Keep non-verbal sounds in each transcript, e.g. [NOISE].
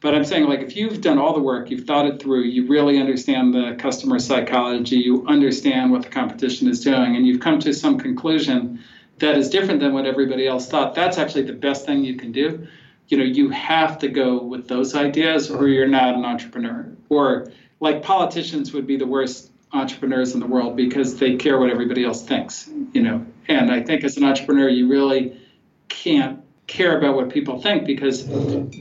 But I'm saying, like, if you've done all the work, you've thought it through, you really understand the customer psychology, you understand what the competition is doing, and you've come to some conclusion that is different than what everybody else thought, that's actually the best thing you can do. You know, you have to go with those ideas, or you're not an entrepreneur. Or, like, politicians would be the worst entrepreneurs in the world because they care what everybody else thinks, you know. And I think as an entrepreneur, you really can't care about what people think because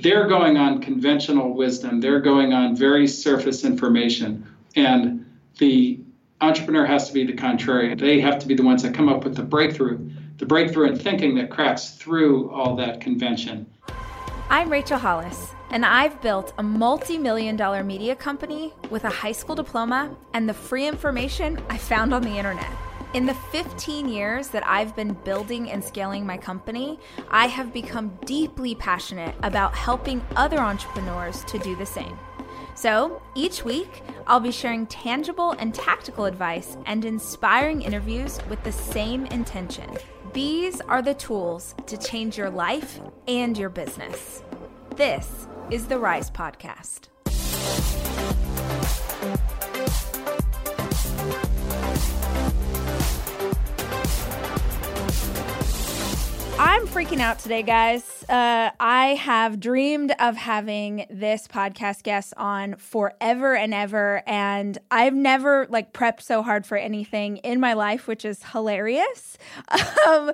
they're going on conventional wisdom, they're going on very surface information. And the entrepreneur has to be the contrary. They have to be the ones that come up with the breakthrough, the breakthrough in thinking that cracks through all that convention. I'm Rachel Hollis, and I've built a multi million dollar media company with a high school diploma and the free information I found on the internet. In the 15 years that I've been building and scaling my company, I have become deeply passionate about helping other entrepreneurs to do the same. So each week, I'll be sharing tangible and tactical advice and inspiring interviews with the same intention. These are the tools to change your life and your business. This is the Rise Podcast. I'm freaking out today, guys. Uh, I have dreamed of having this podcast guest on forever and ever, and I've never like prepped so hard for anything in my life, which is hilarious. [LAUGHS] Um,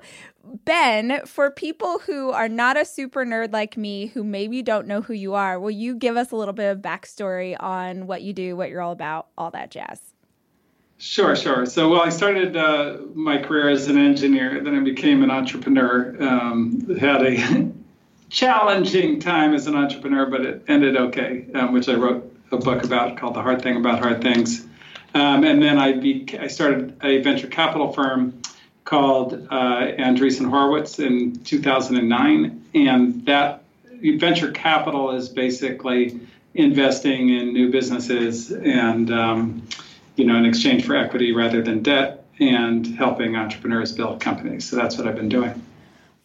ben, for people who are not a super nerd like me, who maybe don't know who you are, will you give us a little bit of backstory on what you do, what you're all about, all that jazz? Sure, sure. So, well, I started uh, my career as an engineer, then I became an entrepreneur. Um, had a [LAUGHS] challenging time as an entrepreneur, but it ended okay, um, which I wrote a book about called The Hard Thing About Hard Things. Um, and then I, be, I started a venture capital firm called uh, Andreessen Horowitz in 2009. And that venture capital is basically investing in new businesses and um, you know, in exchange for equity rather than debt and helping entrepreneurs build companies. So that's what I've been doing.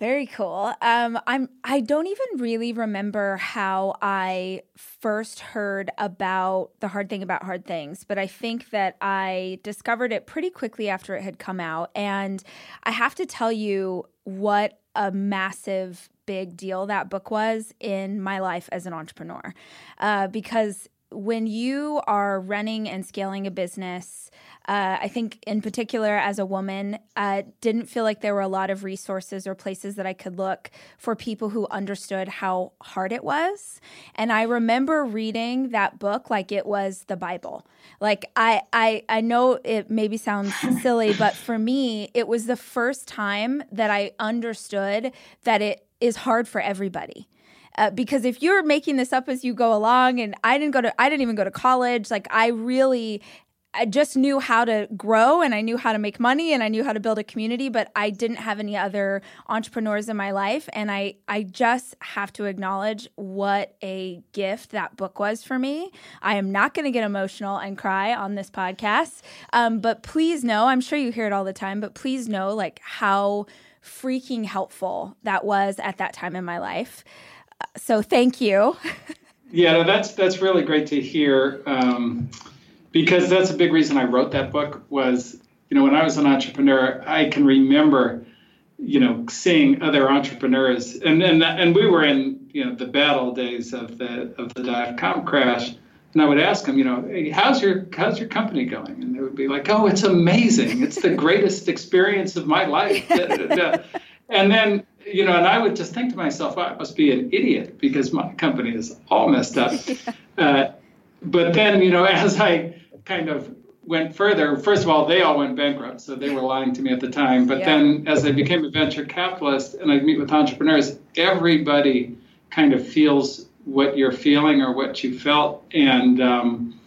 Very cool. Um, I'm. I don't even really remember how I first heard about the hard thing about hard things, but I think that I discovered it pretty quickly after it had come out, and I have to tell you what a massive big deal that book was in my life as an entrepreneur, uh, because when you are running and scaling a business, uh, I think in particular as a woman, uh, didn't feel like there were a lot of resources or places that I could look for people who understood how hard it was. And I remember reading that book like it was the Bible. Like I, I, I know it maybe sounds silly, [LAUGHS] but for me, it was the first time that I understood that it is hard for everybody uh, because if you're making this up as you go along and i didn't go to i didn't even go to college like i really I just knew how to grow and I knew how to make money and I knew how to build a community, but I didn't have any other entrepreneurs in my life. And I, I just have to acknowledge what a gift that book was for me. I am not going to get emotional and cry on this podcast. Um, but please know, I'm sure you hear it all the time, but please know like how freaking helpful that was at that time in my life so thank you. yeah, no, that's that's really great to hear um, because that's a big reason I wrote that book was you know when I was an entrepreneur I can remember you know seeing other entrepreneurs and and and we were in you know the battle days of the of the dot com crash and I would ask them, you know, hey, how's your how's your company going? And they would be like, oh, it's amazing. It's the [LAUGHS] greatest experience of my life. and then you know, and I would just think to myself, well, I must be an idiot because my company is all messed up. [LAUGHS] uh, but then, you know, [LAUGHS] as I kind of went further, first of all, they all went bankrupt, so they were lying to me at the time. But yeah. then, as I became a venture capitalist and I meet with entrepreneurs, everybody kind of feels what you're feeling or what you felt, and um,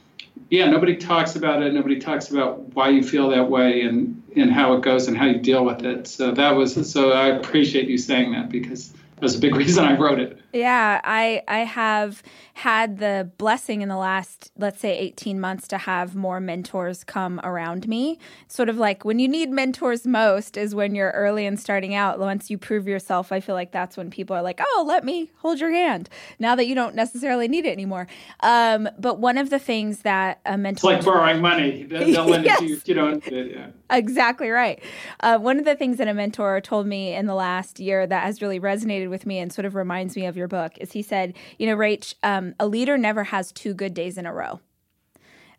yeah, nobody talks about it. Nobody talks about why you feel that way and and how it goes and how you deal with it. So that was so I appreciate you saying that because that was a big [LAUGHS] reason I wrote it. Yeah, I I have had the blessing in the last let's say 18 months to have more mentors come around me. Sort of like when you need mentors most is when you're early and starting out. Once you prove yourself, I feel like that's when people are like, "Oh, let me hold your hand." Now that you don't necessarily need it anymore. Um, but one of the things that a mentor It's like borrowing money. They'll lend yes. it to you [LAUGHS] if you don't yeah. Exactly right. Uh, one of the things that a mentor told me in the last year that has really resonated with me and sort of reminds me of your book is he said, you know, Rach, um, Um, a leader never has two good days in a row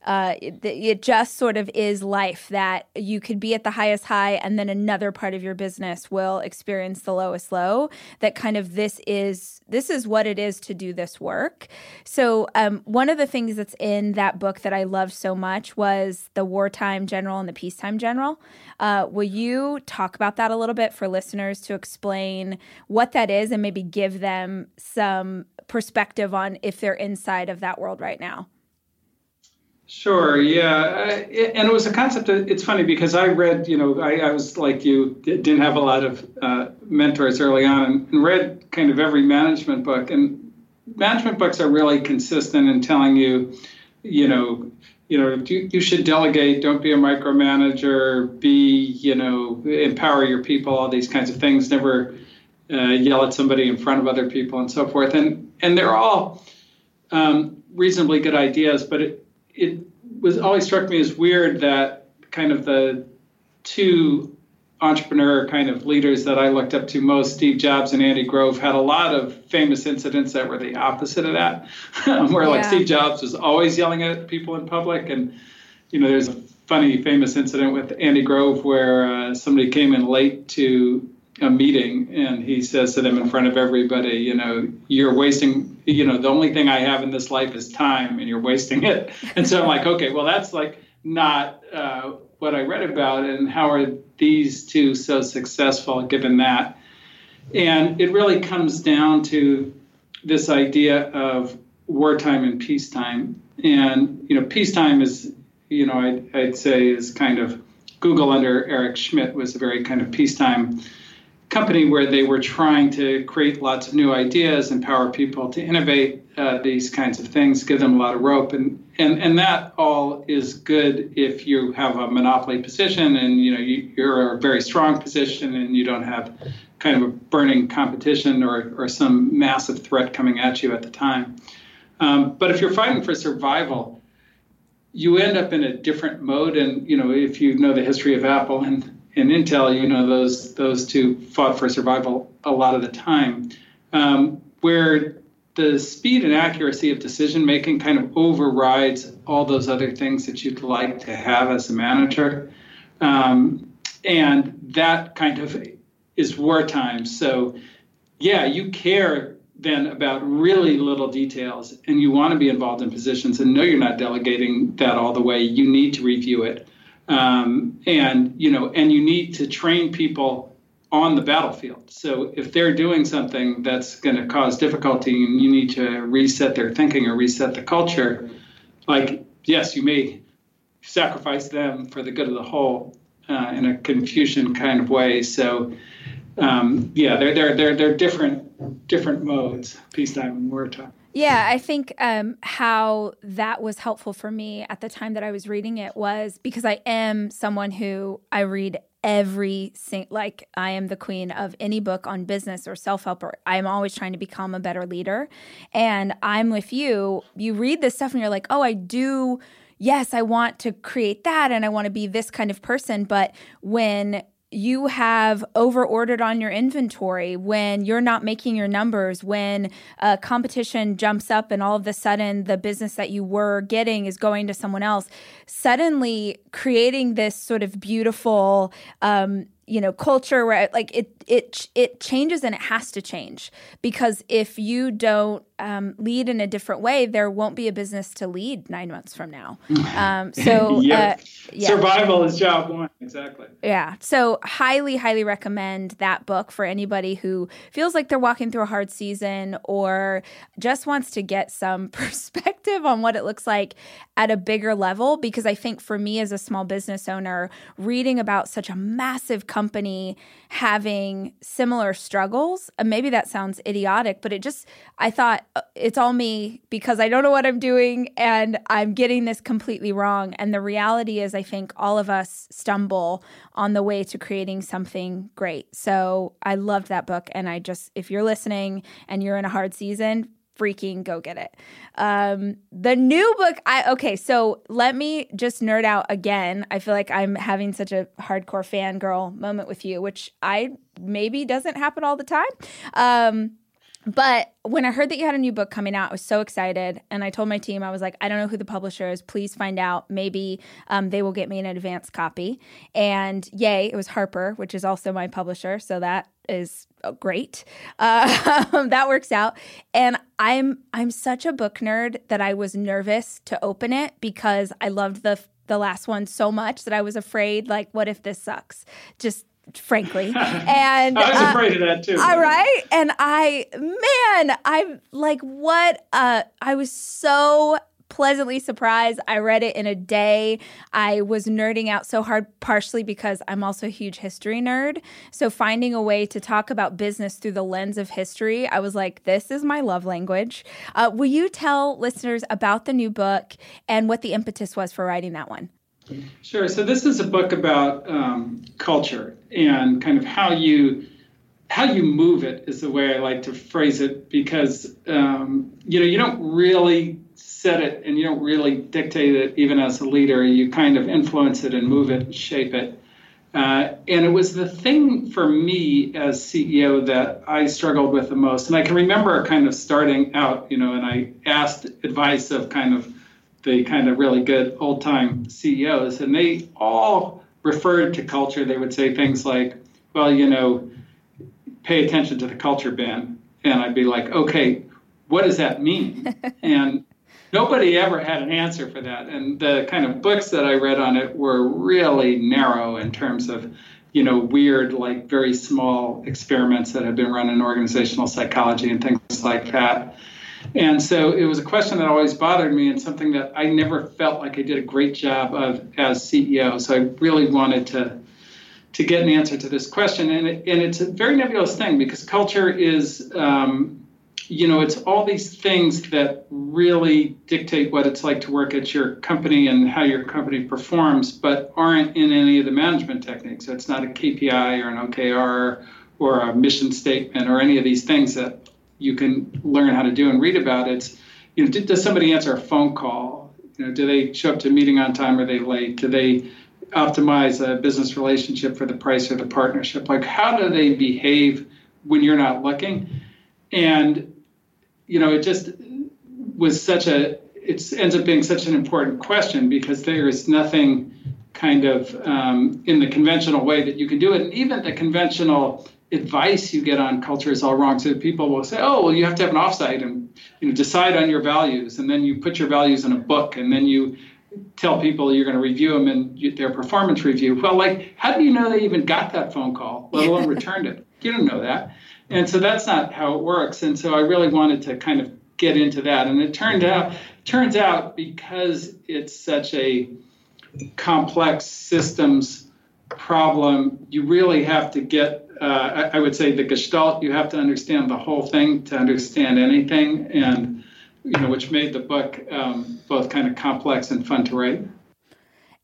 uh, it, it, just sort of is life that you could be at the highest high and then another part of your business will experience the lowest low that kind of this is this is what it is to do this work. So um, one of the things that's in that book that i loved so much was the wartime general and the peacetime general. Uh, will you talk about that a little bit for listeners to explain what that is and maybe give them some perspective on if they're inside of that world right now Sure, yeah. and it was a concept, it's funny because I read, you know, I, I was like you, didn't have a lot of uh, mentors early on and, and, read kind of every management book. And management books are really consistent in telling you, you know, you know, you, you should delegate, don't be a micromanager, be, you know, empower your people, all these kinds of things, never uh, yell at somebody in front of other people and so forth. And, and they're all um, reasonably good ideas, but it, it was always struck me as weird that kind of the two entrepreneur kind of leaders that I looked up to most, Steve Jobs and Andy Grove, had a lot of famous incidents that were the opposite of that, [LAUGHS] where yeah. like Steve Jobs was always yelling at people in public. And, you know, there's a funny, famous incident with Andy Grove where uh, somebody came in late to a meeting and he says to them in front of everybody, you know, you're wasting, you know, the only thing I have in this life is time and you're wasting it. [LAUGHS] And so I'm like, okay, well, that's like not uh, what I read about. And how are these two so successful given that? And it really comes down to this idea of wartime and peacetime. And, you know, peacetime is, you know, I'd, I'd say is kind of Google under Eric Schmidt was a very kind of peacetime company where they were trying to create lots of new ideas, empower people to innovate uh, these kinds of things, give them a lot of rope, and and and that all is good if you have a monopoly position and you know you, you're a very strong position and you don't have kind of a burning competition or or some massive threat coming at you at the time. Um, but if you're fighting for survival, you end up in a different mode. And you know, if you know the history of Apple and in Intel, you know, those those two fought for survival a lot of the time, um, where the speed and accuracy of decision making kind of overrides all those other things that you'd like to have as a manager, um, and that kind of is wartime. So, yeah, you care then about really little details, and you want to be involved in positions, and know you're not delegating that all the way. You need to review it um, and you know, and you need to train people on the battlefield. So if they're doing something that's going to cause difficulty, and you need to reset their thinking or reset the culture, like yes, you may sacrifice them for the good of the whole uh, in a Confucian kind of way. So um, yeah, they're they're they're they're different different modes, peacetime and wartime. Yeah, I think um, how that was helpful for me at the time that I was reading it was because I am someone who I read every sing- like I am the queen of any book on business or self-help or I'm always trying to become a better leader. And I'm with you. You read this stuff and you're like, "Oh, I do yes, I want to create that and I want to be this kind of person." But when you have over ordered on your inventory, when you're not making your numbers, when a competition jumps up and all of a sudden the business that you were getting is going to someone else, suddenly creating this sort of beautiful, um, you know, culture where like it it it changes and it has to change. Because if you don't um, lead in a different way, there won't be a business to lead nine months from now. [LAUGHS] Um, so, [LAUGHS] uh, yeah. survival is job one. Exactly. Yeah. So, highly, highly recommend that book for anybody who feels like they're walking through a hard season or just wants to get some [LAUGHS] perspective on what it looks like at a bigger level. Because I think for me as a small business owner, reading about such a massive company having similar struggles, maybe that sounds idiotic, but it just, I thought it's all me because I don't know what I'm doing and I'm getting this completely wrong. And the reality is, I think all of us stumble on the way to creating something great. So I loved that book. And I just, if you're listening and you're in a hard season, freaking go get it. Um, the new book, I okay, so let me just nerd out again. I feel like I'm having such a hardcore fangirl moment with you, which I maybe doesn't happen all the time. Um, but when I heard that you had a new book coming out, I was so excited. And I told my team, I was like, I don't know who the publisher is. Please find out. Maybe um, they will get me an advance copy. And yay, it was Harper, which is also my publisher. So that is uh, great. Uh, [LAUGHS] that works out. And I'm I'm such a book nerd that I was nervous to open it because I loved the the last one so much that I was afraid, like, what if this sucks? Just frankly. [LAUGHS] And I was uh, afraid of that too. All right. And I, man, I'm like, what? Uh, I was so pleasantly surprised. I read it in a day. I was nerding out so hard, partially because I'm also a huge history nerd. So finding a way to talk about business through the lens of history, I was like, this is my love language. Uh, will you tell listeners about the new book and what the impetus was for writing that one? Sure. So this is a book about um, culture and kind of how you how you move it is the way I like to phrase it because um, you know you don't really set it and you don't really dictate it even as a leader. You kind of influence it and move it, and shape it. Uh, and it was the thing for me as CEO that I struggled with the most. And I can remember kind of starting out, you know, and I asked advice of kind of the kind of really good old time CEOs, and they all referred to culture. They would say things like, well, you know, pay attention to the culture, Ben. And I'd be like, okay, what does that mean? [LAUGHS] and nobody ever had an answer for that. And the kind of books that I read on it were really narrow in terms of, you know, weird, like very small experiments that have been run in organizational psychology and things like that. And so it was a question that always bothered me and something that I never felt like I did a great job of as CEO. So I really wanted to to get an answer to this question. And, it, and it's a very nebulous thing because culture is, um, you know, it's all these things that really dictate what it's like to work at your company and how your company performs, but aren't in any of the management techniques. So it's not a KPI or an OKR or a mission statement or any of these things that you can learn how to do and read about. It's, you know, does somebody answer a phone call? You know, do they show up to a meeting on time? Or are they late? Do they optimize a business relationship for the price or the partnership? Like, how do they behave when you're not looking? And, you know, it just was such a, it ends up being such an important question because there is nothing kind of um, in the conventional way that you can do it. And even the conventional advice you get on culture is all wrong. So people will say, "Oh, well, you have to have an offsite and you know decide on your values, and then you put your values in a book, and then you tell people you're going to review them in their performance review." Well, like, how do you know they even got that phone call, let alone returned it? You don't know that, and so that's not how it works. And so I really wanted to kind of get into that, and it turned mm-hmm. out turns out because it's such a complex systems problem, you really have to get, uh, I, I, would say, the gestalt. You have to understand the whole thing to understand anything, and you know, which made the book um, both kind of complex and fun to write.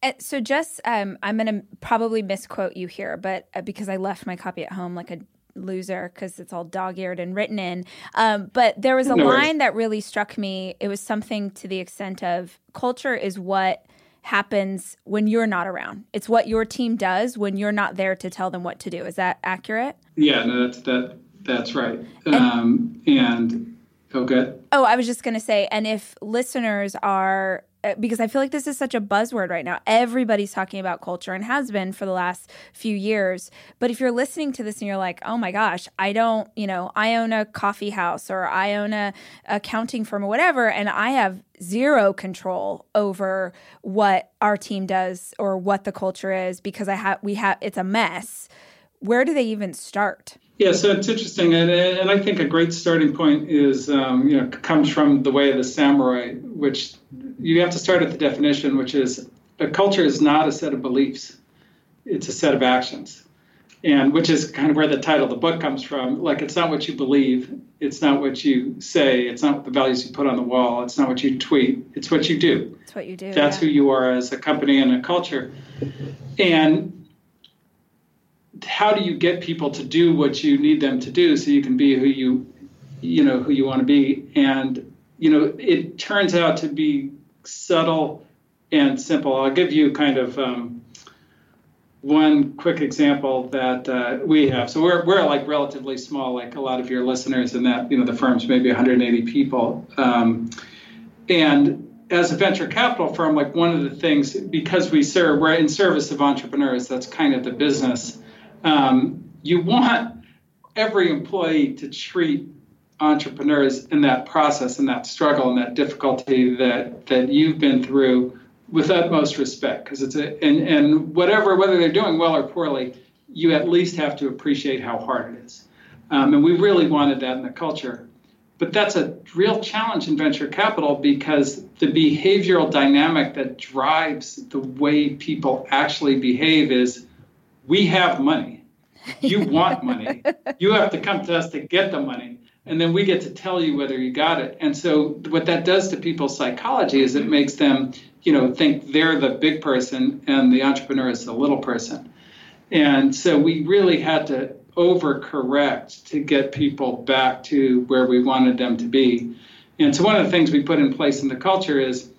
And so, just um, I'm going to probably misquote you here, but uh, because I left my copy at home like a loser because it's all dog-eared and written in. Um, but there was a no line worries. that really struck me. It was something to the extent of culture is what happens when you're not around. It's what your team does when you're not there to tell them what to do. Is that accurate? Yeah, no, that's that. That's right. And, um, and Good. Oh, I was just going to say, and if listeners are uh, because I feel like this is such a buzzword right now. Everybody's talking about culture and has been for the last few years. But if you're listening to this and you're like, oh my gosh, I don't, you know, I own a coffee house or I own a accounting firm or whatever, and I have zero control over what our team does or what the culture is because I have we have it's a mess. Where do they even start? Yeah, so it's interesting, and, and I think a great starting point is, um, you know, comes from the way of the samurai, which you have to start at the definition, which is a culture is not a set of beliefs; it's a set of actions, and which is kind of where the title of the book comes from. Like, it's not what you believe, it's not what you say, it's not the values you put on the wall, it's not what you tweet, it's what you do. It's what you do. That's yeah. who you are as a company and a culture, and how do you get people to do what you need them to do so you can be who you you know who you want to be? And you know it turns out to be subtle and simple. I'll give you kind of um, one quick example that uh, we have. So we're, we're like relatively small like a lot of your listeners and that you know the firm's maybe 180 people. Um, and as a venture capital firm like one of the things because we serve we're in service of entrepreneurs that's kind of the business um, you want every employee to treat entrepreneurs in that process and that struggle and that difficulty that that you've been through with utmost respect because it's a and, and whatever whether they're doing well or poorly you at least have to appreciate how hard it is. Um, and we really wanted that in the culture. But that's a real challenge in venture capital because the behavioral dynamic that drives the way people actually behave is we have money. You [LAUGHS] want money. You have to come to us to get the money. And then we get to tell you whether you got it. And so what that does to people's psychology is it makes them, you know, think they're the big person and the entrepreneur is the little person. And so we really had to overcorrect to get people back to where we wanted them to be. And so one of the things we put in place in the culture is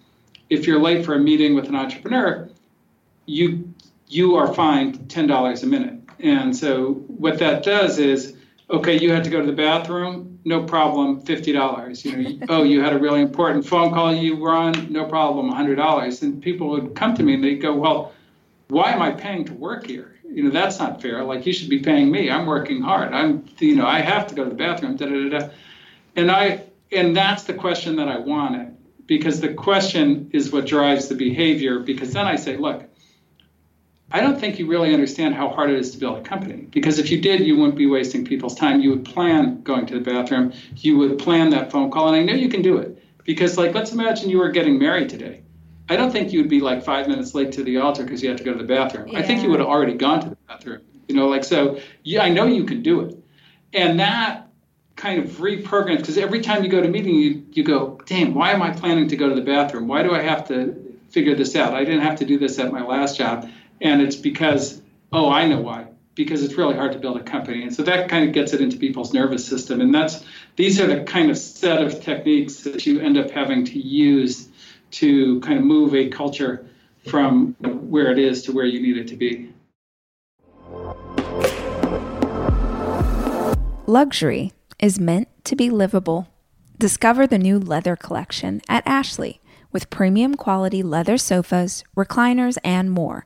if you're late for a meeting with an entrepreneur, you you are fined $10 a minute. And so what that does is, okay, you had to go to the bathroom, no problem, $50. You know, [LAUGHS] oh, you had a really important phone call you were on, no problem, $100. And people would come to me and they'd go, well, why am I paying to work here? You know, that's not fair. Like you should be paying me. I'm working hard. I'm, you know, I have to go to the bathroom. Da da da da. And I, and that's the question that I wanted because the question is what drives the behavior. Because then I say, look, I don't think you really understand how hard it is to build a company. Because if you did, you wouldn't be wasting people's time. You would plan going to the bathroom. You would plan that phone call. And I know you can do it. Because, like, let's imagine you were getting married today. I don't think you would be like five minutes late to the altar because you had to go to the bathroom. Yeah. I think you would have already gone to the bathroom. You know, like, so yeah, I know you can do it. And that kind of reprograms, because every time you go to a meeting, you, you go, damn, why am I planning to go to the bathroom? Why do I have to figure this out? I didn't have to do this at my last job and it's because oh i know why because it's really hard to build a company. And so that kind of gets it into people's nervous system. And that's these are the kind of set of techniques that you end up having to use to kind of move a culture from where it is to where you need it to be. Luxury is meant to be livable. Discover the new leather collection at ashley with premium quality leather sofas recliners and more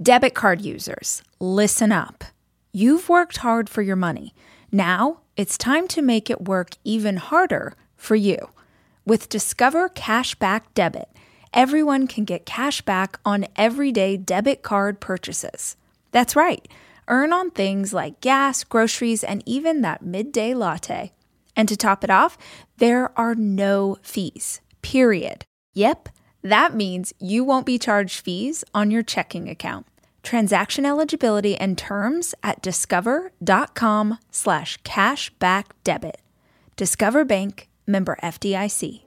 Debit card users, listen up. You've worked hard for your money. Now it's time to make it work even harder for you. With Discover Cashback Debit, everyone can get cash back on everyday debit card purchases. That's right, earn on things like gas, groceries, and even that midday latte. And to top it off, there are no fees, period. Yep, that means you won't be charged fees on your checking account. Transaction eligibility and terms at discover.com slash cashback debit. Discover Bank, member FDIC.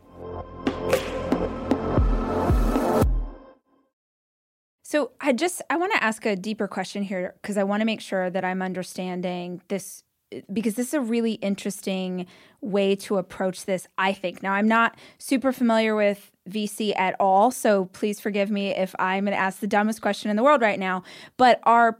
So I just I want to ask a deeper question here because I want to make sure that I'm understanding this because this is a really interesting way to approach this, I think. Now, I'm not super familiar with VC at all, so please forgive me if I'm going to ask the dumbest question in the world right now. But are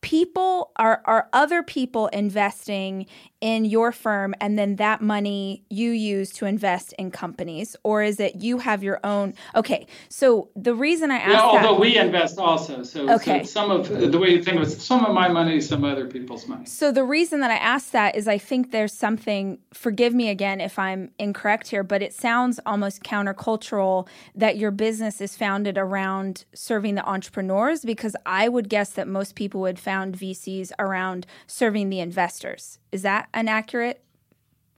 people are are other people investing in your firm and then that money you use to invest in companies? Or is it you have your own? Okay so the reason i asked yeah, although that, we invest also so, okay. So some of the way you think of it some of my money some other people's money. So the reason that i asked that is i think there's something forgive me again if i'm incorrect here but it sounds almost countercultural that your business is founded around serving the entrepreneurs because i would guess that most people would found vcs around serving the investors is that an accurate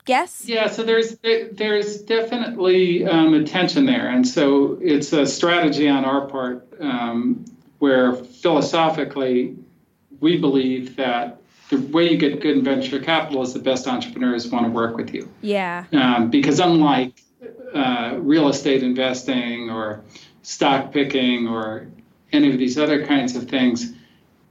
guess? Yeah, so there's there's definitely um, a tension there, and so it's a strategy on our part um, where philosophically we believe that the way you get good venture capital is the best entrepreneurs want to work with you. Yeah. Um, because unlike uh, real estate investing or stock picking or any of these other kinds of things,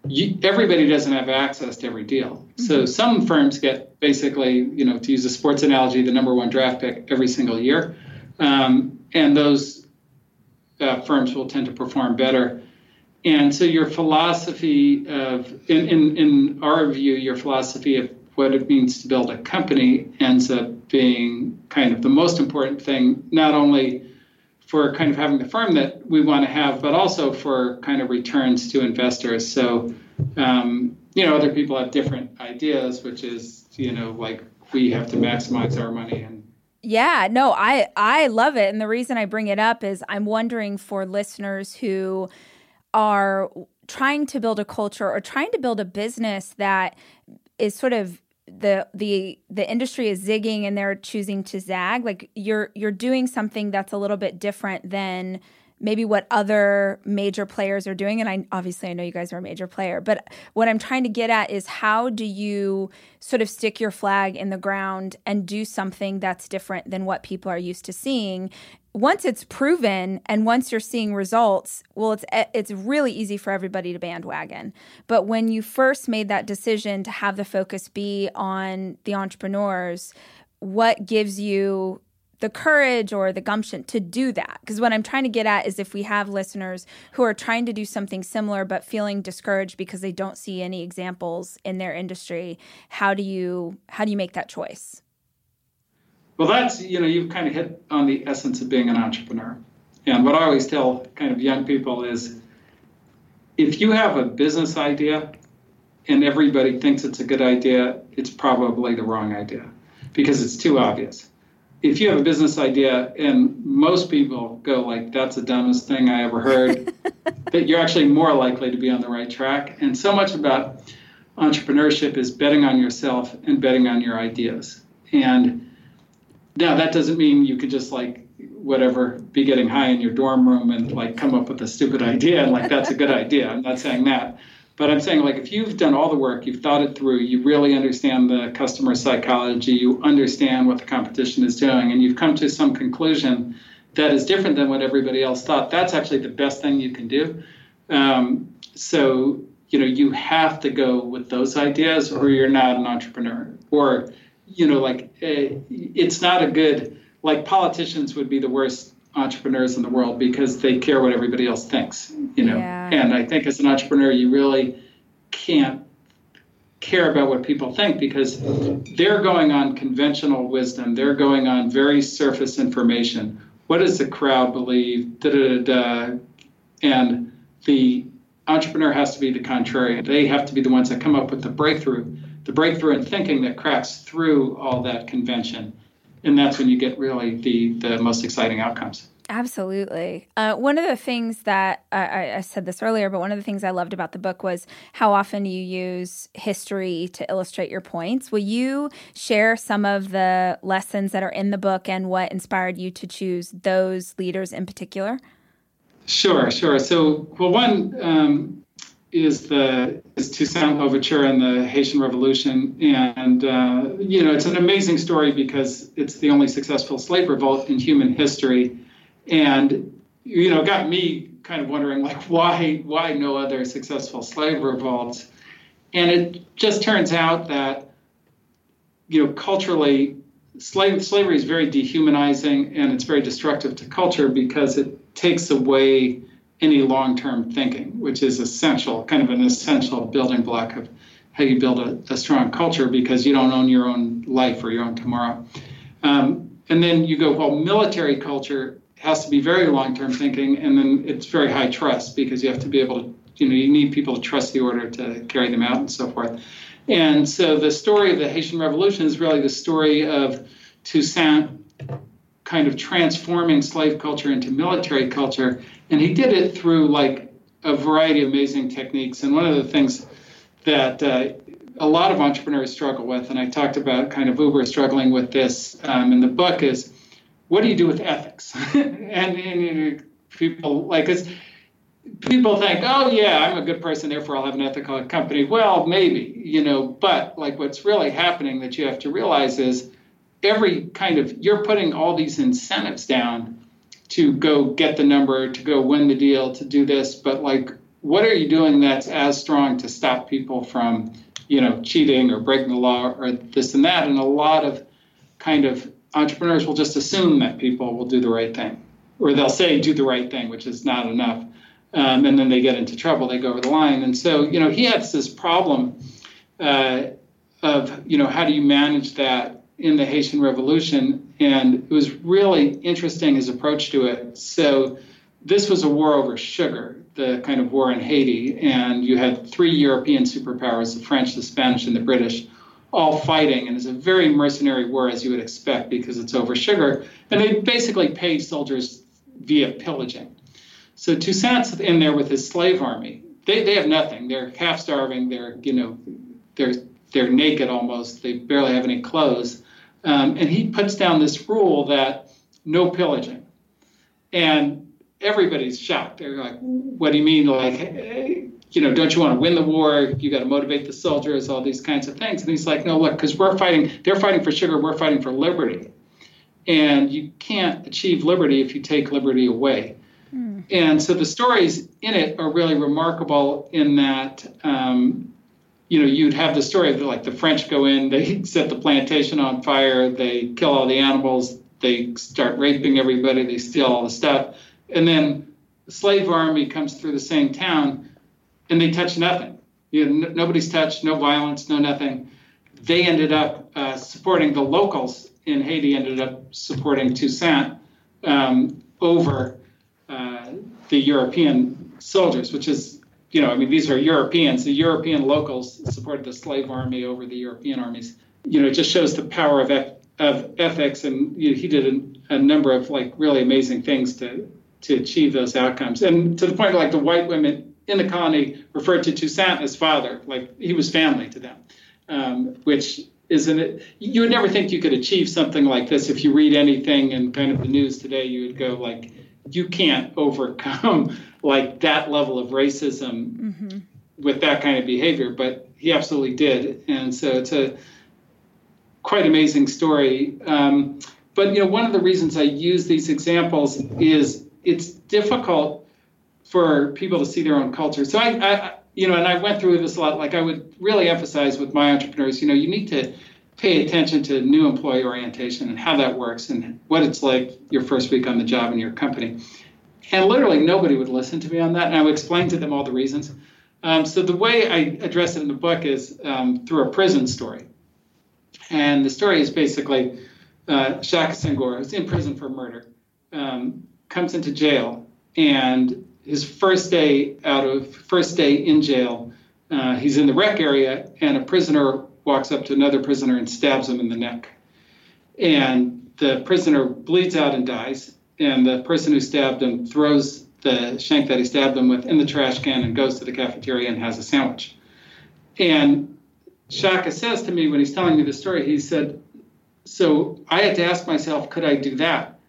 you, everybody doesn't have access to every deal. Mm-hmm. So some firms get basically, you know, to use a sports analogy, the number one draft pick every single year, um, and those uh, firms will tend to perform better. And so your philosophy of, in, in, in our view, your philosophy of what it means to build a company ends up being kind of the most important thing, not only for kind of having the firm that we want to have, but also for kind of returns to investors. So, um, you know, other people have different ideas, which is, you know, like we have to maximize our money and yeah, no, I I love it and the reason I bring it up is I'm wondering for listeners who are trying to build a culture or trying to build a business that is sort of the the the industry is zigging and they're choosing to zag like you're you're doing something that's a little bit different than maybe what other major players are doing. And I obviously I know you guys are a major player but what I'm trying to get at is how do you sort of stick your flag in the ground and do something that's different than what people are used to seeing once it's proven and once you're seeing results, well, it's eh, it's really easy for everybody to bandwagon. But when you first made that decision to have the focus be on the entrepreneurs, what gives you the courage or the gumption to do that? Because what I'm trying to get at is if we have listeners who are trying to do something similar but feeling discouraged because they don't see any examples in their industry, how do you how do you make that choice? Well, that's, you know, you've kind of hit on the essence of being an entrepreneur. And what I always tell kind of young people is if you have a business idea and everybody thinks it's a good idea, it's probably the wrong idea because it's too obvious. If you have a business idea and most people go like that's the dumbest thing I ever heard, [LAUGHS] that you're actually more likely to be on the right track. And so much about entrepreneurship is betting on yourself and betting on your ideas. And now that doesn't mean you could just like whatever be getting high in your dorm room and like come up with a stupid [LAUGHS] idea and like that's a good idea. I'm not saying that. But I'm saying like if you've done all the work, you've thought it through, you really understand the customer psychology, you understand what the competition is doing, and you've come to some conclusion that is different than what everybody else thought, that's actually the best thing you can do. Um, so you know you have to go with those ideas, or you're not an entrepreneur, or you know, like uh, it's not a good like politicians would be the worst entrepreneurs in the world because they care what everybody else thinks, you know. Yeah. And I think as an entrepreneur, you really can't care about what people think because they're going on conventional wisdom. They're going on very surface information. What does the crowd believe? Da, da, da. And the entrepreneur has to be the contrary. They have to be the ones that come up with the breakthrough the breakthrough in thinking that cracks through all that convention. And that's when you get really the, the most exciting outcomes. Absolutely. Uh, one of the things that I, I, said this earlier, but one of the things I loved about the book was how often you use history to illustrate your points. Will you share some of the lessons that are in the book and what inspired you to choose those leaders in particular? Sure, sure. So, well, one, um, is the is Toussaint Louverture and the Haitian Revolution, and uh, you know it's an amazing story because it's the only successful slave revolt in human history, and you know got me kind of wondering like why why no other successful slave revolts, and it just turns out that you know culturally slave slavery is very dehumanizing and it's very destructive to culture because it takes away any long-term thinking, which is essential, kind of an essential building block of how you build a, a strong culture because you don't own your own life or your own tomorrow. Um, and then you go, well, military culture has to be very long-term thinking, and then it's very high trust because you have to be able to, you know, you need people to trust the order to carry them out and so forth. And so the story of the Haitian Revolution is really the story of Toussaint kind of transforming slave culture into military culture. And he did it through like a variety of amazing techniques. And one of the things that uh, a lot of entrepreneurs struggle with, and I talked about kind of Uber struggling with this um, in the book, is what do you do with ethics? [LAUGHS] and, and, people like us people think, oh yeah, I'm a good person, therefore I'll have an ethical company. Well, maybe, you know, but like what's really happening that you have to realize is every kind of you're putting all these incentives down to go get the number, to go win the deal, to do this, but like what are you doing that's as strong to stop people from, you know, cheating or breaking the law or this and that? And a lot of kind of entrepreneurs will just assume that people will do the right thing. Or they'll say do the right thing, which is not enough um, and then they get into trouble. They go over the line, and so you know he has this problem uh, of you know how do you manage that in the Haitian Revolution, and it was really interesting his approach to it. So this was a war over sugar, the kind of war in Haiti, and you had three European superpowers: the French, the Spanish, and the British. All fighting, and it's a very mercenary war, as you would expect, because it's over sugar. And they basically paid soldiers via pillaging. So Toussaint's in there with his slave army. They, they have nothing. They're half starving. They're you know they're they're naked almost. They barely have any clothes. Um, and he puts down this rule that no pillaging. And everybody's shocked. They're like, "What do you mean? Like, hey, you know, don't you want to win the war? You got to motivate the soldiers, all these kinds of things." And he's like, "No, look, because we're fighting. They're fighting for sugar. We're fighting for liberty, and you can't achieve liberty if you take liberty away." And so the stories in it are really remarkable in that, um, you know, you'd have the story of like the French go in, they [LAUGHS] set the plantation on fire, they kill all the animals, they start raping everybody, they steal all the stuff, and then the slave army comes through the same town, and they touch nothing. You know, n- nobody's touched, no violence, no nothing. They ended up uh, supporting the locals in Haiti. Ended up supporting Toussaint um, over the European soldiers, which is, you know, I mean, these are Europeans. The European locals supported the slave army over the European armies. You know, it just shows the power of of ethics, and you know, he did a, a, number of like really amazing things to to achieve those outcomes, and to the point like the white women in the colony referred to Toussaint as father, like he was family to them, um, which isn't? You would never think you could achieve something like this if you read anything in kind of the news today. You would go like, you can't overcome [LAUGHS] like that level of racism mm-hmm. with that kind of behavior but he absolutely did. And so it's a quite amazing story. Um, but you know one of the reasons i use these examples is it's difficult for people to see their own culture. So I, I you know and i went through this a lot. Like i would really emphasize with my entrepreneurs you know you need to pay attention to new employee orientation and how that works and what it's like your first week on the job in your company. And literally nobody would listen to me on that, and I would explain to them all the reasons. Um, so the way I address it in the book is um, through a prison story. And the story is basically uh, Shaka Senghor, who's in prison for murder, um, comes into jail, and his first day out of first day in jail, uh, he's in the rec area, and a prisoner walks up to another prisoner and stabs him in the neck. And the prisoner bleeds out and dies. And the person who stabbed him throws the shank that he stabbed him with in the trash can and goes to the cafeteria and has a sandwich. And Shaka says to me when he's telling me the story, he said, So I had to ask myself, could I do that?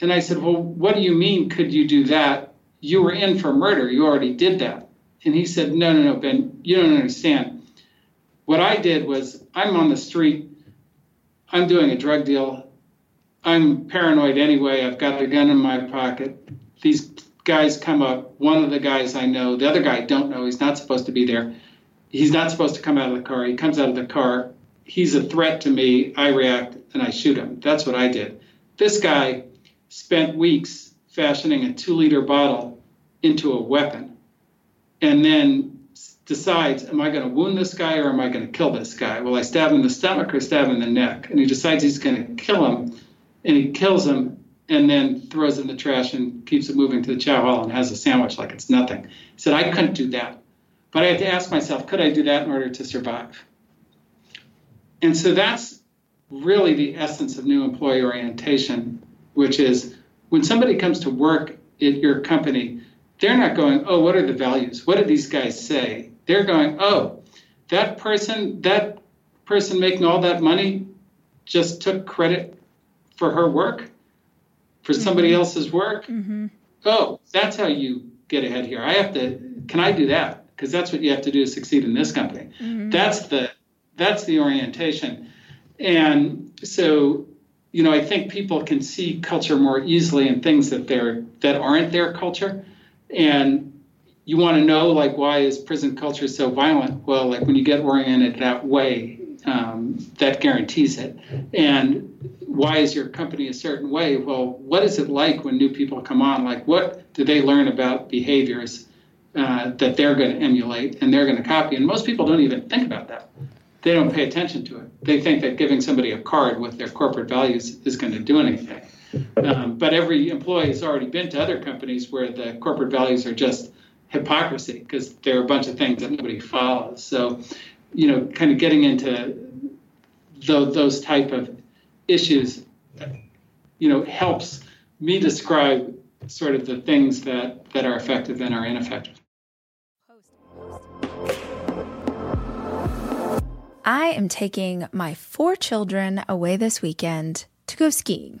And I said, Well, what do you mean, could you do that? You were in for murder. You already did that. And he said, No, no, no, Ben, you don't understand. What I did was I'm on the street, I'm doing a drug deal. I'm paranoid anyway. I've got a gun in my pocket. These guys come up. One of the guys I know, the other guy I don't know. He's not supposed to be there. He's not supposed to come out of the car. He comes out of the car. He's a threat to me. I react and I shoot him. That's what I did. This guy spent weeks fashioning a two liter bottle into a weapon and then decides, am I going to wound this guy or am I going to kill this guy? Will I stab him in the stomach or stab him in the neck? And he decides he's going to kill him and he kills him and then throws it in the trash and keeps it moving to the chow hall and has a sandwich like it's nothing. He said, I couldn't do that. But I had to ask myself, could I do that in order to survive? And so that's really the essence of new employee orientation, which is when somebody comes to work at your company, they're not going, oh, what are the values? What do these guys say? They're going, oh, that person, that person making all that money just took credit for her work for somebody mm-hmm. else's work. Mm-hmm. Oh, that's how you get ahead here. I have to. Can I do that? Because that's what you have to do to succeed in this company. Mm-hmm. That's the that's the orientation. And so, you know, I think people can see culture more easily in things that they're that aren't their culture. And you want to know like why is prison culture so violent? Well, like when you get oriented that way, um, that guarantees it. And why is your company a certain way? Well, what is it like when new people come on? Like, what do they learn about behaviors uh, that they're going to emulate and they're going to copy? And most people don't even think about that. They don't pay attention to it. They think that giving somebody a card with their corporate values is going to do anything. Um, but every employee has already been to other companies where the corporate values are just hypocrisy because there are a bunch of things that nobody follows. So, you know, kind of getting into those, those type of issues, you know, helps me describe sort of the things that, that are effective and are ineffective. I am taking my four children away this weekend to go skiing.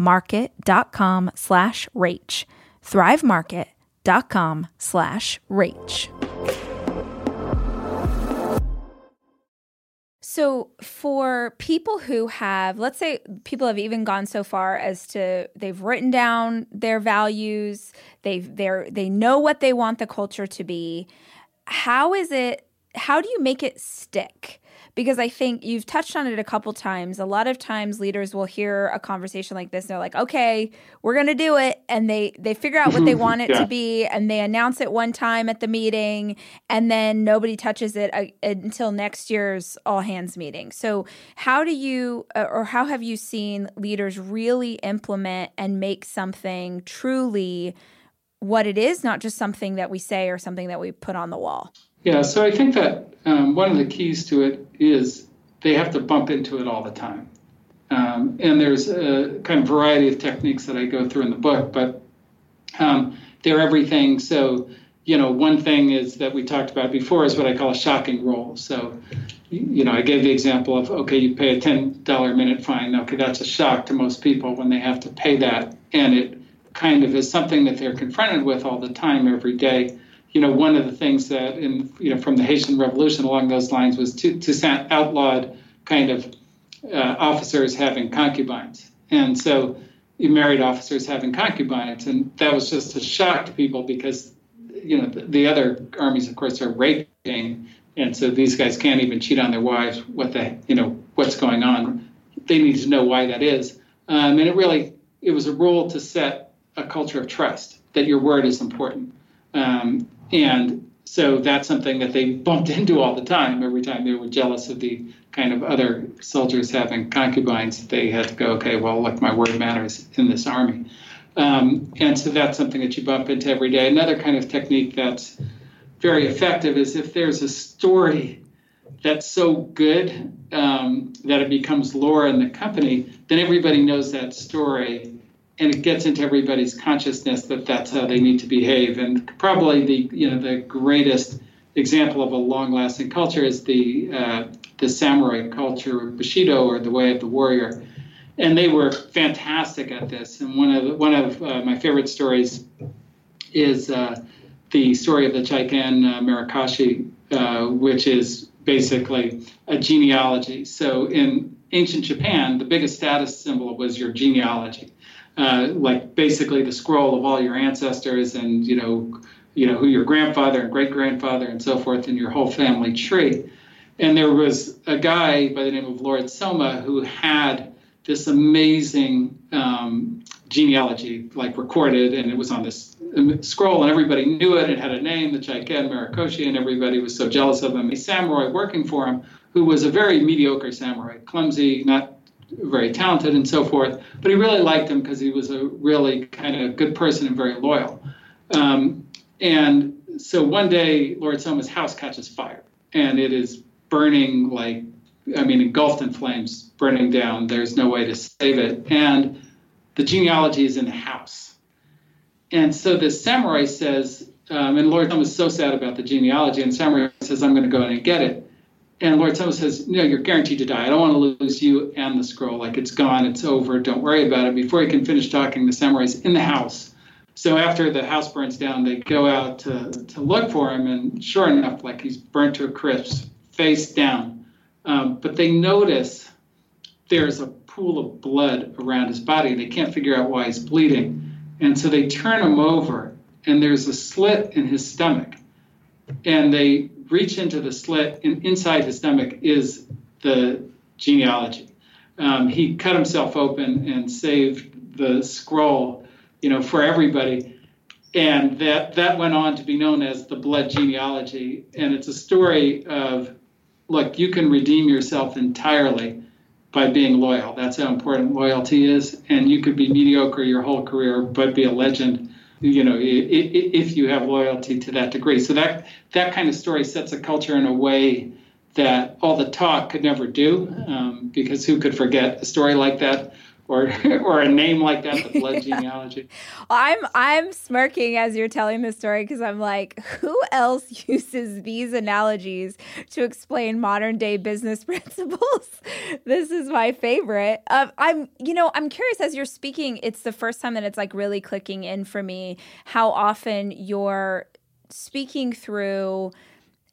market.com slash rach. thrivemarket.com slash rach. So, for people who have, let's say people have even gone so far as to they've written down their values, they've they're they know what they want the culture to be. How is it how do you make it stick? Because I think you've touched on it a couple times. A lot of times leaders will hear a conversation like this and they're like, "Okay, we're going to do it." And they they figure out what they [LAUGHS] want it yeah. to be and they announce it one time at the meeting and then nobody touches it uh, until next year's all hands meeting. So, how do you uh, or how have you seen leaders really implement and make something truly what it is, not just something that we say or something that we put on the wall? Yeah, so I think that um, one of the keys to it is they have to bump into it all the time. Um, and there's a kind of variety of techniques that I go through in the book, but um, they're everything. So, you know, one thing is that we talked about before is what I call a shocking rule. So, you know, I gave the example of okay, you pay a ten dollar minute fine. Okay, that's a shock to most people when they have to pay that, and it kind of is something that they're confronted with all the time, every day you know, one of the things that, in, you know, from the Haitian Revolution along those lines was to to outlawed kind of uh, officers having concubines, and so married officers having concubines, and that was just a shock to people because, you know, the, the other armies, of course, are raping, and so these guys can't even cheat on their wives. What the, you know, what's going on? They need to know why that is, um, and it really it was a rule to set a culture of trust that your word is important. Um, and so that's something that they bumped [LAUGHS] into all the time. Every time they were jealous of the kind of other soldiers having concubines, they had to go, okay, well, look, my word matters in this army. Um, and so that's something that you bump into every day. Another kind of technique that's very effective is if there's a story that's so good um, that it becomes lore in the company, then everybody knows that story and it gets into everybody's consciousness that that's how they need to behave. And probably the you know the greatest example of a long-lasting culture is the uh, the samurai culture, Bushido, or the way of the warrior. And they were fantastic at this. And one of one of uh, my favorite stories is uh, the story of the Chaiken uh, Marikashi, uh, which is basically a genealogy. So in ancient Japan, the biggest status symbol was your genealogy uh, like basically the scroll of all your ancestors and you know you know who your grandfather and great grandfather and so forth and your whole family tree. And there was a guy by the name of lord soma who had this amazing um, genealogy like recorded and it was on this um, scroll and everybody knew it. It had a name the chaiken marikoshi and everybody was so jealous of him. A samurai working for him who was a very mediocre samurai, clumsy, not very talented, and so forth. But he really liked him because he was a really kind of good person and very loyal. Um, and so one day, Lord Soma's house catches fire, and it is burning like, I mean, engulfed in flames, burning down. There's no way to save it. And the genealogy is in the house. And so the samurai says, um, and Lord Soma is so sad about the genealogy, and samurai says, I'm going to go in and get it. And Lord Soma says, No, you're guaranteed to die. I don't want to lose you and the scroll. Like it's gone, it's over. Don't worry about it. Before he can finish talking, the samurai's in the house. So after the house burns down, they go out to, to look for him, and sure enough, like he's burnt to a crisp, face down. Um, but they notice there's a pool of blood around his body. They can't figure out why he's bleeding. And so they turn him over, and there's a slit in his stomach. And they reach into the slit, and inside his stomach is the genealogy. Um, he cut himself open and saved the scroll, you know, for everybody. And that, that went on to be known as the blood genealogy. And it's a story of look, you can redeem yourself entirely by being loyal. That's how important loyalty is. And you could be mediocre your whole career, but be a legend you know, if you have loyalty to that degree. So that that kind of story sets a culture in a way that all the talk could never do, um, because who could forget a story like that? Or [LAUGHS] or a name like that, the [LAUGHS] blood genealogy. I'm I'm smirking as you're telling the story because I'm like, who else [LAUGHS] uses these analogies to explain modern day business principles? this is my favorite. Um, I'm you know I'm curious as you're speaking. It's the first time that it's like really clicking in for me how often you're speaking through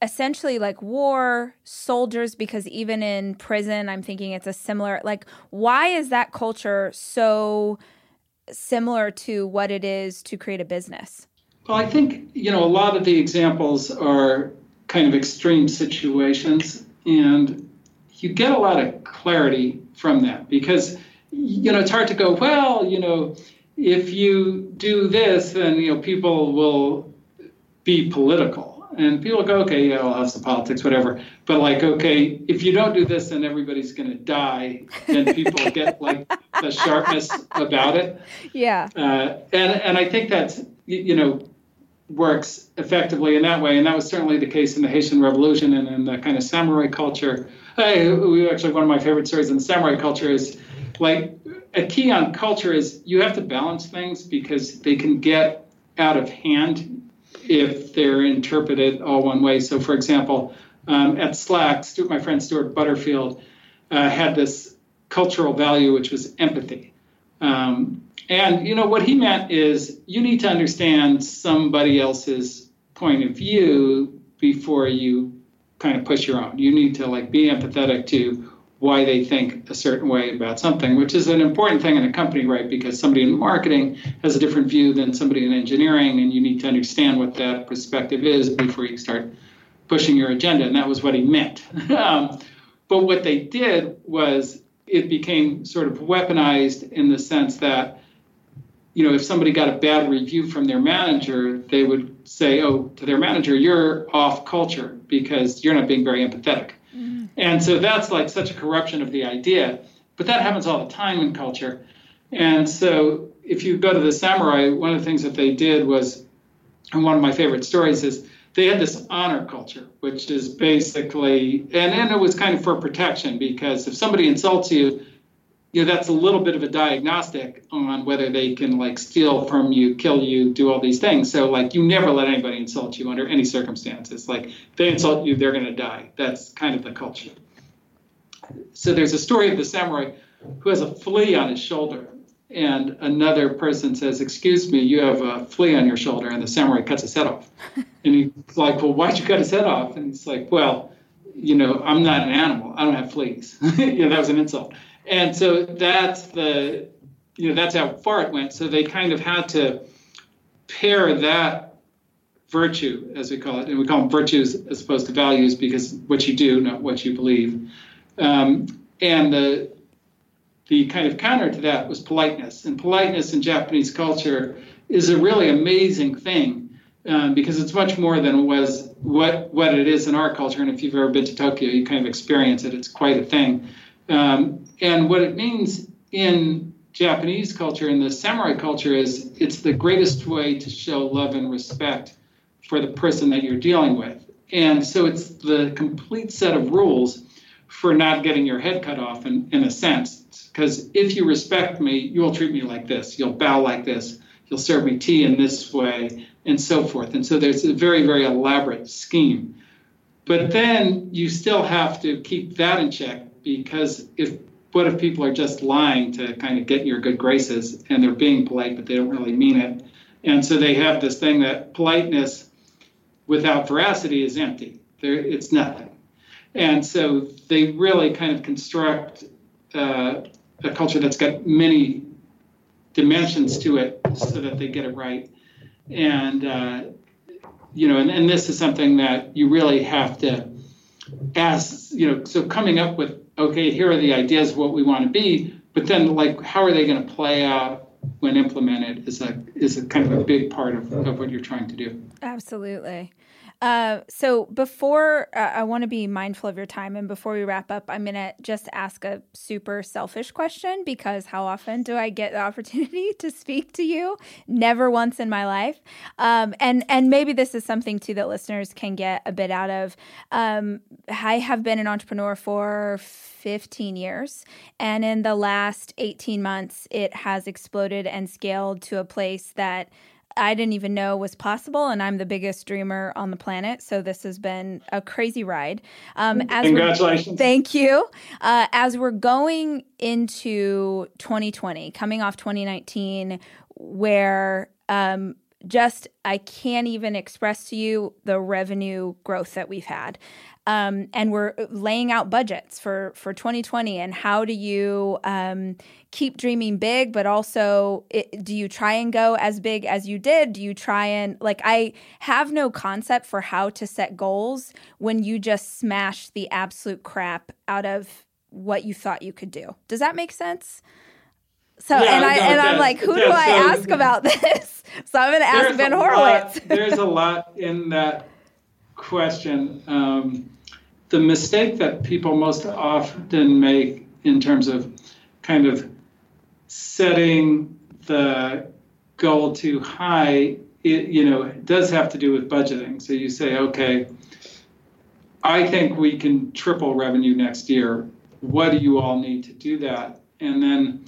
essentially like war soldiers because even in prison i'm thinking it's a similar like why is that culture so similar to what it is to create a business? Well i think you know a lot of the examples are kind of extreme situations and you get a lot of clarity from that because you know it's hard to go well you know if you do this then you know people will be political and people go, okay, yeah, I'll have some politics, whatever. But like, okay, if you don't do this, then everybody's going to die. Then people get like the sharpness about it. Yeah. Uh, and and I think that's you know works effectively in that way, and that was certainly the case in the Haitian Revolution and in the kind of samurai culture. Hey, actually, one of my favorite stories in the samurai culture is like a key on culture is you have to balance things because they can get out of hand if they're interpreted all one way. So, for example, um, at Slack, Stewart, my friend Stewart Butterfield uh, had this cultural value, which was empathy. Um, and you know what he meant is you need to understand somebody else's point of view before you kind of push your own. You need to like be empathetic to why they think a certain way about something, which is an important thing in a company, right? Because somebody in marketing has a different view than somebody in engineering, and you need to understand what that perspective is before you start pushing your agenda. And that was what he meant. [LAUGHS] um, but what they did was it became sort of weaponized in the sense that, you know, if somebody got a bad review from their manager, they would say, oh, to their manager, you're off culture because you're not being very empathetic and so that's like such a corruption of the idea. But that happens all the time in culture. And so if you go to the samurai, one of the things that they did was, and one of my favorite stories is they had this honor culture, which is basically, and, and it was kind of for protection because if somebody insults you, you know that's a little bit of a diagnostic on whether they can like steal from you kill you do all these things. So like you never let anybody insult you under any circumstances. Like if they insult you they're going to die. That's kind of the culture. So there's a story of the samurai who has a flea on his shoulder and another person says excuse me you have a flea on your shoulder and the samurai cuts his head off. [LAUGHS] And he's like well why'd you cut his head off? And he's like well you know i'm not an animal. I don't have fleas. [LAUGHS] Yeah that was an insult and so that's the you know that's how far it went so they kind of had to pair that virtue as we call it and we call them virtues as opposed to values because what you do not what you believe um, and the the kind of counter to that was politeness and politeness in japanese culture is a really amazing thing um, because it's much more than was what what it is in our culture. And if you've ever been to Tokyo, you kind of experience it. It's quite a thing. Um, and what it means in Japanese culture and the samurai culture is it's the greatest way to show love and respect for the person that you're dealing with. And so it's the complete set of rules for not getting your head cut off in, in a sense. Because if you respect me, you will treat me like this. You'll bow like this. You'll serve me tea in this way, and so forth. And so there's a very, very elaborate scheme. But then you still have to keep that in check because if what if people are just lying to kind of get your good graces and they're being polite but they don't really mean it? And so they have this thing that politeness without veracity is empty. There it's nothing. And so they really kind of construct uh, a culture that's got many dimensions to it so that they get it right. And uh, you know and, and this is something that you really have to ask you know so coming up with okay, here are the ideas of what we want to be, but then like how are they going to play out when implemented is a is a kind of a big part of, of what you're trying to do. Absolutely. Uh, so before uh, I want to be mindful of your time, and before we wrap up, I'm gonna just ask a super selfish question because how often do I get the [LAUGHS] opportunity to speak to you? Never once in my life. Um, and and maybe this is something too that listeners can get a bit out of. Um, I have been an entrepreneur for 15 years, and in the last 18 months, it has exploded and scaled to a place that I didn't even know was possible, and I'm the biggest dreamer on the planet. So this has been a crazy ride. Um, as Congratulations! Thank you. Uh, as we're going into 2020, coming off 2019, where um, just I can't even express to you the revenue growth that we've had um, and we're laying out budgets for for 2020 and how do you um, keep dreaming big but also it, do you try and go as big as you did do you try and like i have no concept for how to set goals when you just smash the absolute crap out of what you thought you could do does that make sense so yeah, and I no, and I'm like, who do I so, ask about [LAUGHS] this? So I'm going to ask Ben Horowitz. Lot, there's a [LAUGHS] lot in that question. Um, the mistake that people most often make in terms of kind of setting the goal too high, it you know does have to do with budgeting. So you say, okay, I think we can triple revenue next year. What do you all need to do that? And then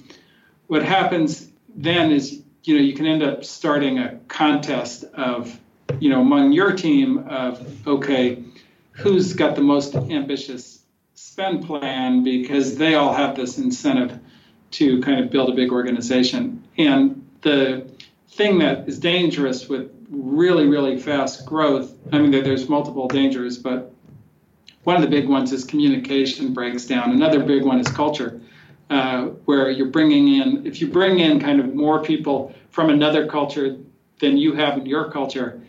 what happens then is you know you can end up starting a contest of you know among your team of okay who's got the most ambitious spend plan because they all have this incentive to kind of build a big organization. And the thing that is dangerous with really, really fast growth, I mean, there's multiple dangers, but one of the big ones is communication breaks down. Another big one is culture, uh, where you're bringing in, if you bring in kind of more people from another culture than you have in your culture,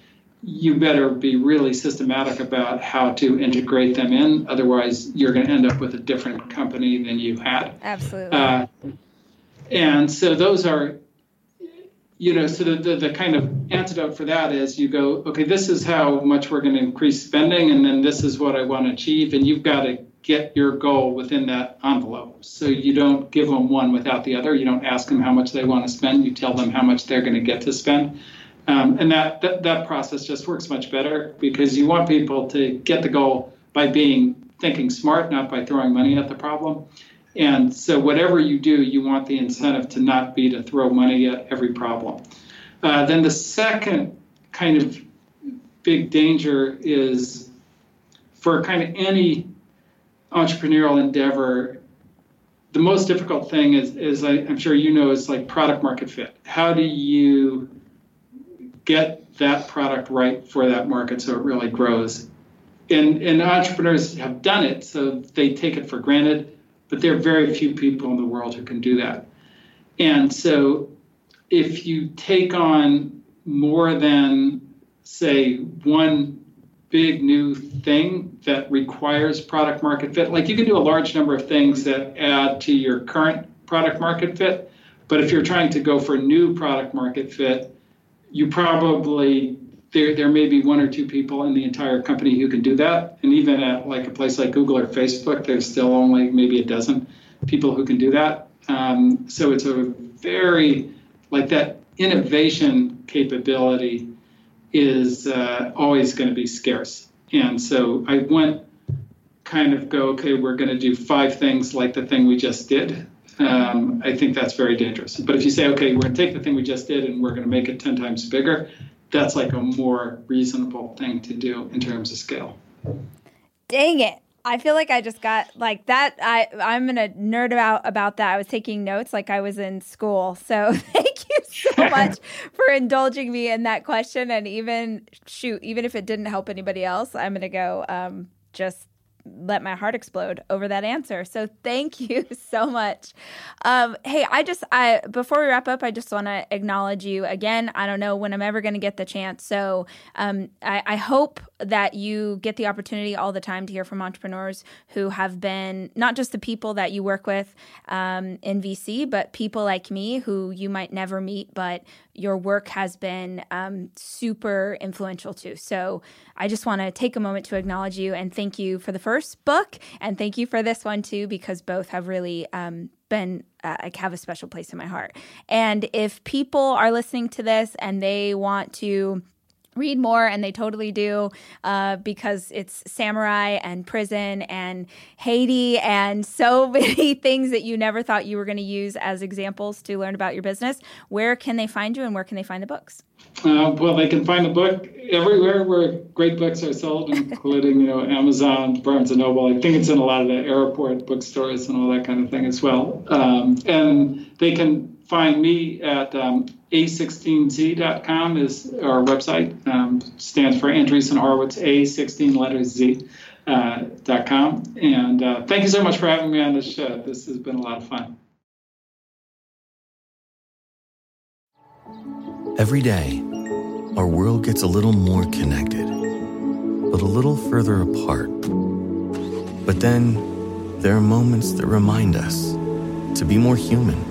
you better be really systematic about how to integrate them in. Otherwise, you're going to end up with a different company than you had. Absolutely. Uh, and so those are, you know, so the, the, the, kind of antidote for that is you go, okay, this is how much we're going to increase spending, and then this is what I want to achieve, and you've got to get your goal within that envelope. So you don't give them one without the other. You don't ask them how much they want to spend. You tell them how much they're going to get to spend. Um, and that, that, that process just works much better because you want people to get the goal by being thinking smart, not by throwing money at the problem. And so whatever you do, you want the incentive to not be to throw money at every problem. Uh, then the second kind of big danger is for kind of any entrepreneurial endeavor, the most difficult thing is, is I, I'm sure you know, is like product market fit. How do you get that product right for that market so it really grows. And, and entrepreneurs have done it, so they take it for granted, but there are very few people in the world who can do that. And so if you take on more than, say, one big new thing that requires product market fit, like you can do a large number of things that add to your current product market fit, but if you're trying to go for new product market fit, you probably there there may be one or two people in the entire company who can do that, and even at like a place like Google or Facebook, there's still only maybe a dozen people who can do that. Um, so it's a very like that innovation capability is uh, always going to be scarce. And so I went kind of go, okay, we're going to do five things like the thing we just did. Um, I think that's very dangerous. But if you say, okay, we're going to take the thing we just did and we're going to make it 10 times bigger, that's like a more reasonable thing to do in terms of scale. Dang it. I feel like I just got like that. I I'm gonna nerd out about that. I was taking notes like I was in school. So [LAUGHS] thank you so [LAUGHS] much for indulging me in that question. And even shoot, even if it didn't help anybody else, I'm gonna go um, just let my heart explode over that answer. So thank [LAUGHS] you so much. Um, hey, I just I before we wrap up, I just want to acknowledge you again. I don't know when I'm ever going to get the chance, so um, I, I, hope that you get the opportunity all the time to hear from entrepreneurs who have been not just the people that you work with um, in VC, but people like me who you might never meet, but your work has been um, super influential too. So I just want to take a moment to acknowledge you and thank you for the first book and thank you for this one too, because both have really um, been uh, like have a special place in my heart. And if people are listening to this and they want to read more and they totally do uh, because it's samurai and prison and haiti and so [LAUGHS] many things that you never thought you were going to use as examples to learn about your business. Where can they find you and where can they find the books? Uh, well they can find the book everywhere where great books are sold including you know amazon barnes and noble. I think it's in a lot of the airport bookstores and all that kind of thing as well. Um, and they can find me at um, a16z.com is our website. Um, stands for Andreessen Horowitz, A16 letters Z. Uh, dot com. And uh, thank you so much for having me on this show. This has been a lot of fun. Every day, our world gets a little more connected, but a little further apart. But then, there are moments that remind us to be more human